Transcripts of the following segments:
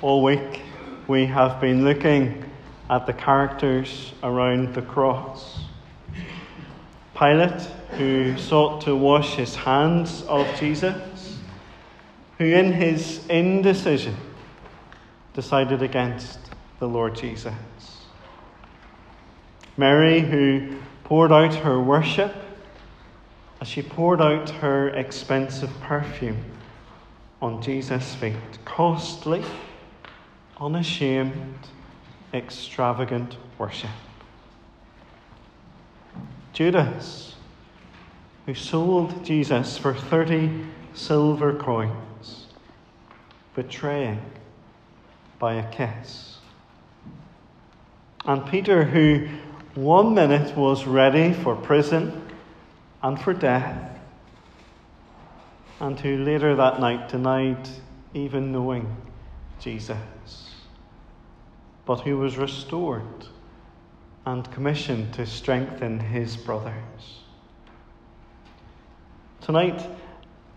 All week we have been looking at the characters around the cross. Pilate, who sought to wash his hands of Jesus, who in his indecision decided against the Lord Jesus. Mary, who poured out her worship as she poured out her expensive perfume on Jesus' feet. Costly, unashamed, extravagant worship. Judas, who sold Jesus for 30 silver coins, betraying by a kiss. And Peter, who one minute was ready for prison and for death, and who later that night denied even knowing Jesus, but who was restored and commissioned to strengthen his brothers. Tonight,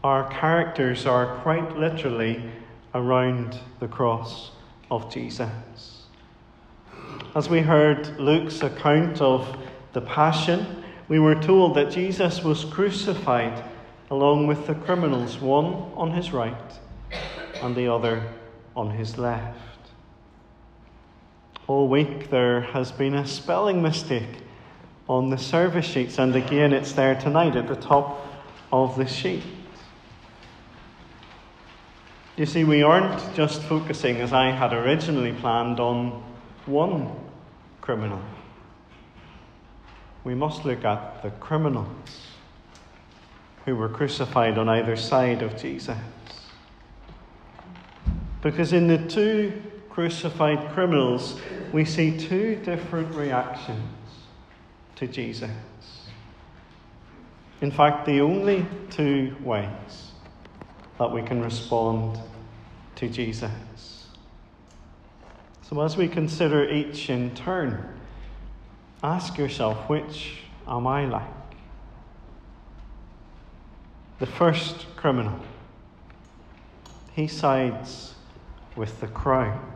our characters are quite literally around the cross of Jesus. As we heard Luke's account of the Passion, we were told that Jesus was crucified along with the criminals, one on his right and the other on his left. All week there has been a spelling mistake on the service sheets, and again it's there tonight at the top of the sheet. You see, we aren't just focusing, as I had originally planned, on one criminal. We must look at the criminals who were crucified on either side of Jesus. Because in the two crucified criminals, we see two different reactions to Jesus. In fact, the only two ways that we can respond to Jesus. So, as we consider each in turn, ask yourself which am I like? The first criminal, he sides with the crowd.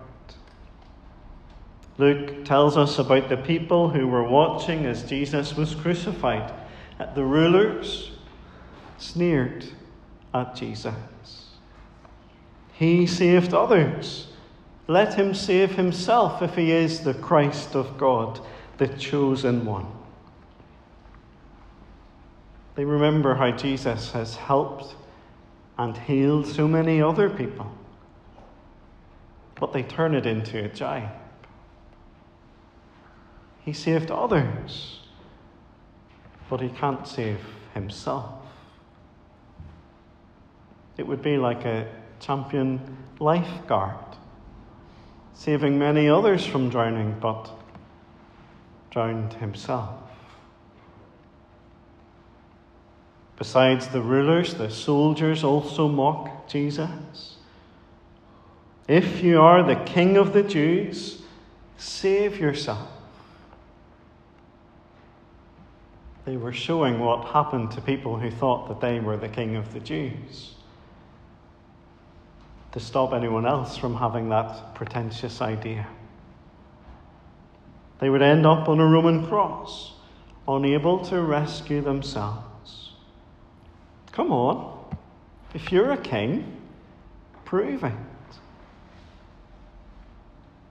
Luke tells us about the people who were watching as Jesus was crucified. The rulers sneered at Jesus. He saved others. Let him save himself if he is the Christ of God, the chosen one. They remember how Jesus has helped and healed so many other people, but they turn it into a jibe. He saved others, but he can't save himself. It would be like a champion lifeguard, saving many others from drowning, but drowned himself. Besides the rulers, the soldiers also mock Jesus. If you are the king of the Jews, save yourself. They were showing what happened to people who thought that they were the king of the Jews. To stop anyone else from having that pretentious idea. They would end up on a Roman cross, unable to rescue themselves. Come on. If you're a king, prove it.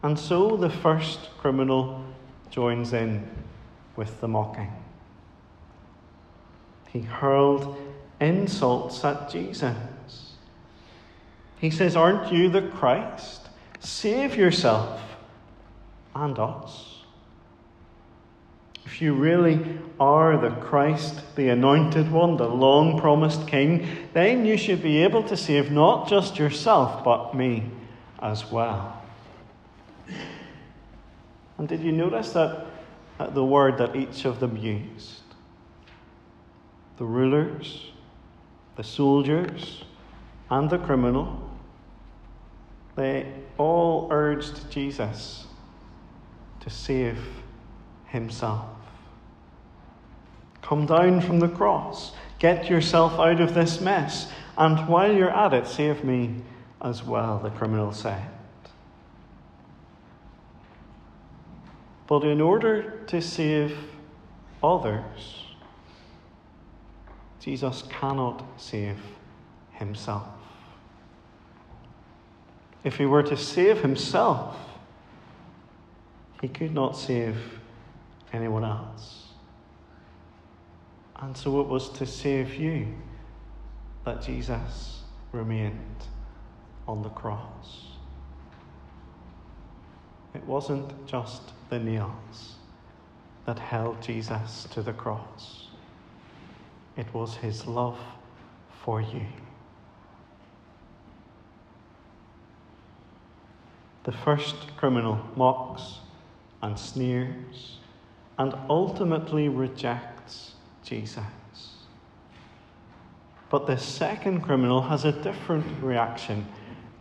And so the first criminal joins in with the mocking. He hurled insults at Jesus. He says, Aren't you the Christ? Save yourself and us. If you really are the Christ, the anointed one, the long promised King, then you should be able to save not just yourself, but me as well. And did you notice that the word that each of them used? the rulers, the soldiers, and the criminal, they all urged Jesus to save himself. Come down from the cross, get yourself out of this mess, and while you're at it, save me as well, the criminal said. But in order to save others, Jesus cannot save himself. If he were to save himself, he could not save anyone else. And so it was to save you that Jesus remained on the cross. It wasn't just the nails that held Jesus to the cross, it was his love for you. The first criminal mocks and sneers and ultimately rejects Jesus. But the second criminal has a different reaction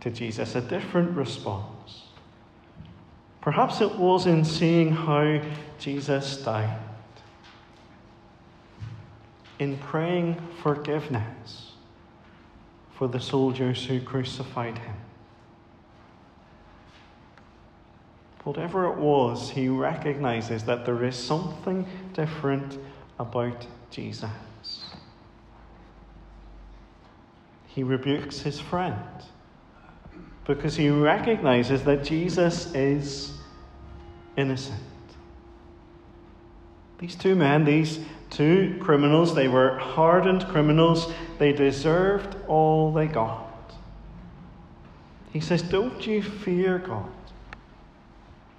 to Jesus, a different response. Perhaps it was in seeing how Jesus died, in praying forgiveness for the soldiers who crucified him. Whatever it was, he recognizes that there is something different about Jesus. He rebukes his friend because he recognizes that Jesus is innocent. These two men, these two criminals, they were hardened criminals. They deserved all they got. He says, Don't you fear God,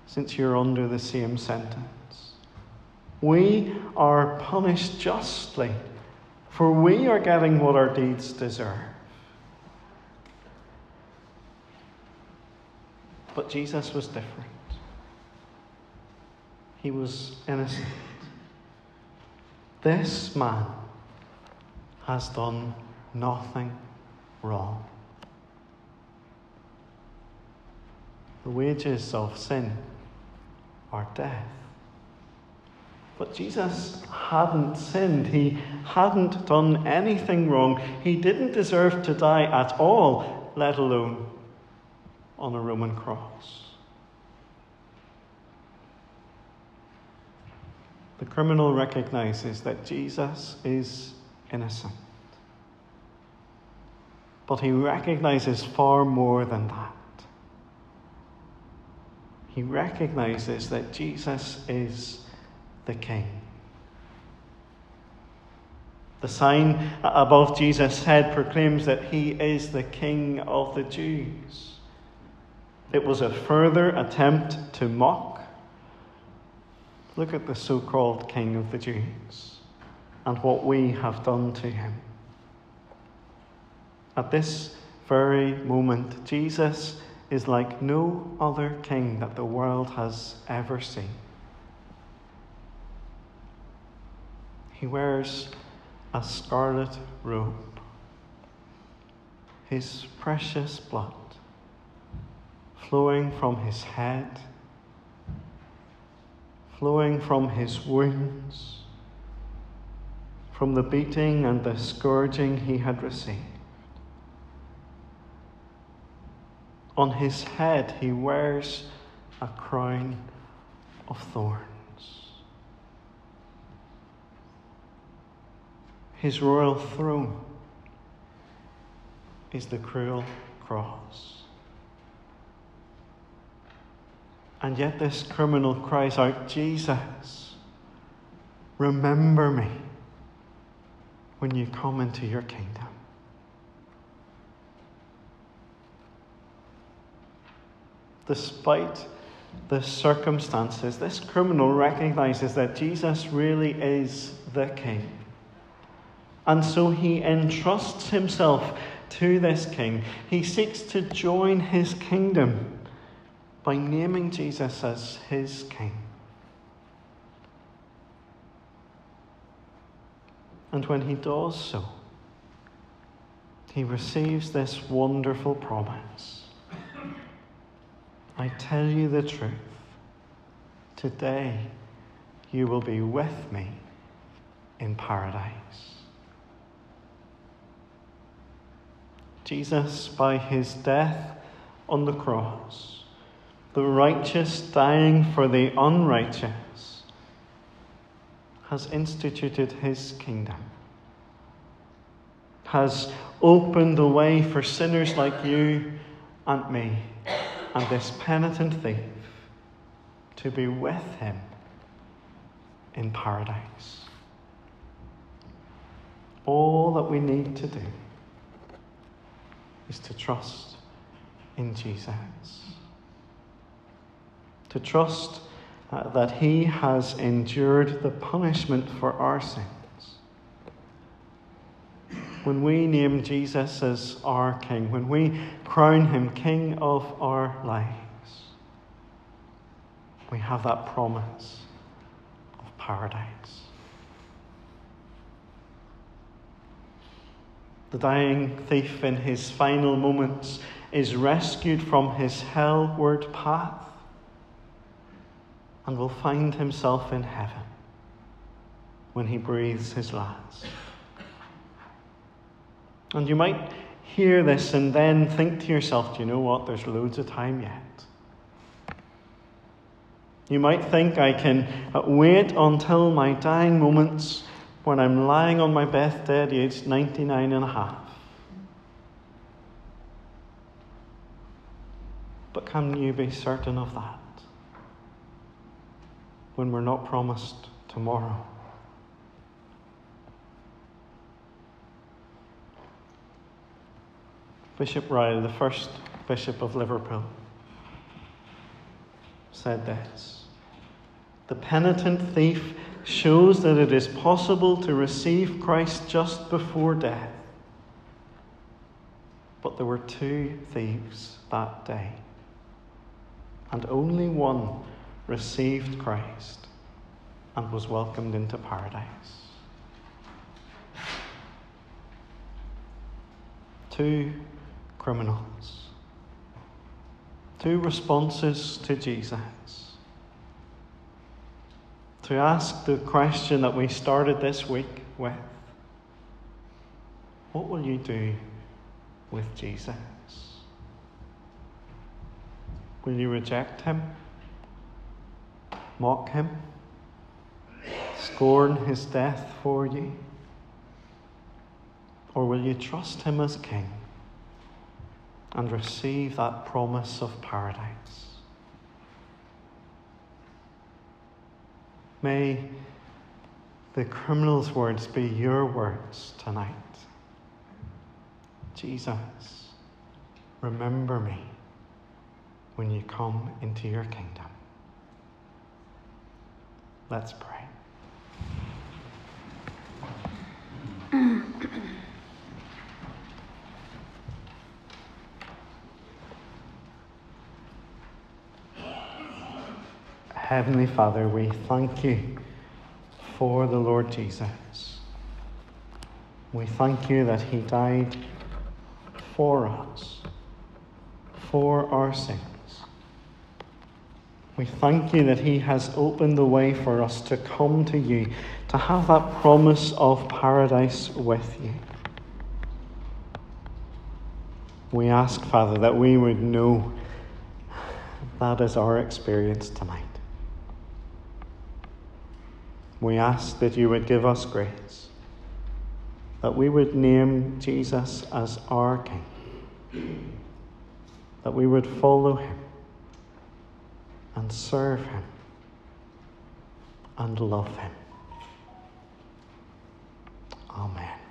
since you're under the same sentence. We are punished justly, for we are getting what our deeds deserve. But Jesus was different. He was innocent. This man has done nothing wrong. The wages of sin are death. But Jesus hadn't sinned. He hadn't done anything wrong. He didn't deserve to die at all, let alone on a Roman cross. The criminal recognizes that Jesus is innocent. But he recognizes far more than that. He recognizes that Jesus is the King. The sign above Jesus' head proclaims that he is the King of the Jews. It was a further attempt to mock. Look at the so called King of the Jews and what we have done to him. At this very moment, Jesus is like no other king that the world has ever seen. He wears a scarlet robe. His precious blood flowing from his head, flowing from his wounds, from the beating and the scourging he had received. On his head, he wears a crown of thorns. His royal throne is the cruel cross. And yet this criminal cries out, Jesus, remember me when you come into your kingdom. Despite the circumstances, this criminal recognizes that Jesus really is the king. And so he entrusts himself to this king. He seeks to join his kingdom by naming Jesus as his king. And when he does so, he receives this wonderful promise I tell you the truth. Today you will be with me in paradise. Jesus, by his death on the cross, the righteous dying for the unrighteous, has instituted his kingdom, has opened the way for sinners like you and me and this penitent thief to be with him in paradise. All that we need to do is to trust in Jesus. To trust uh, that he has endured the punishment for our sins. When we name Jesus as our King, when we crown him King of our lives, we have that promise of paradise. The dying thief, in his final moments, is rescued from his hellward path and will find himself in heaven when he breathes his last. And you might hear this and then think to yourself, do you know what? There's loads of time yet. You might think I can wait until my dying moments when I'm lying on my deathbed aged 99 and a half. But can you be certain of that when we're not promised tomorrow? Bishop Ryle, the first Bishop of Liverpool, said this The penitent thief shows that it is possible to receive Christ just before death. But there were two thieves that day, and only one received Christ and was welcomed into paradise. Two criminals. Two responses to Jesus. To ask the question that we started this week with What will you do with Jesus? Will you reject him? Mock him? Scorn his death for you? Or will you trust him as king? and receive that promise of paradise. May the criminal's words be your words tonight. Jesus, remember me when you come into your kingdom. Let's pray. Heavenly Father, we thank you for the Lord Jesus. We thank you that he died for us, for our sins. We thank you that he has opened the way for us to come to you, to have that promise of paradise with you. We ask, Father, that we would know that is our experience tonight. We ask that you would give us grace, that we would name Jesus as our King, that we would follow him and serve him and love him. Amen.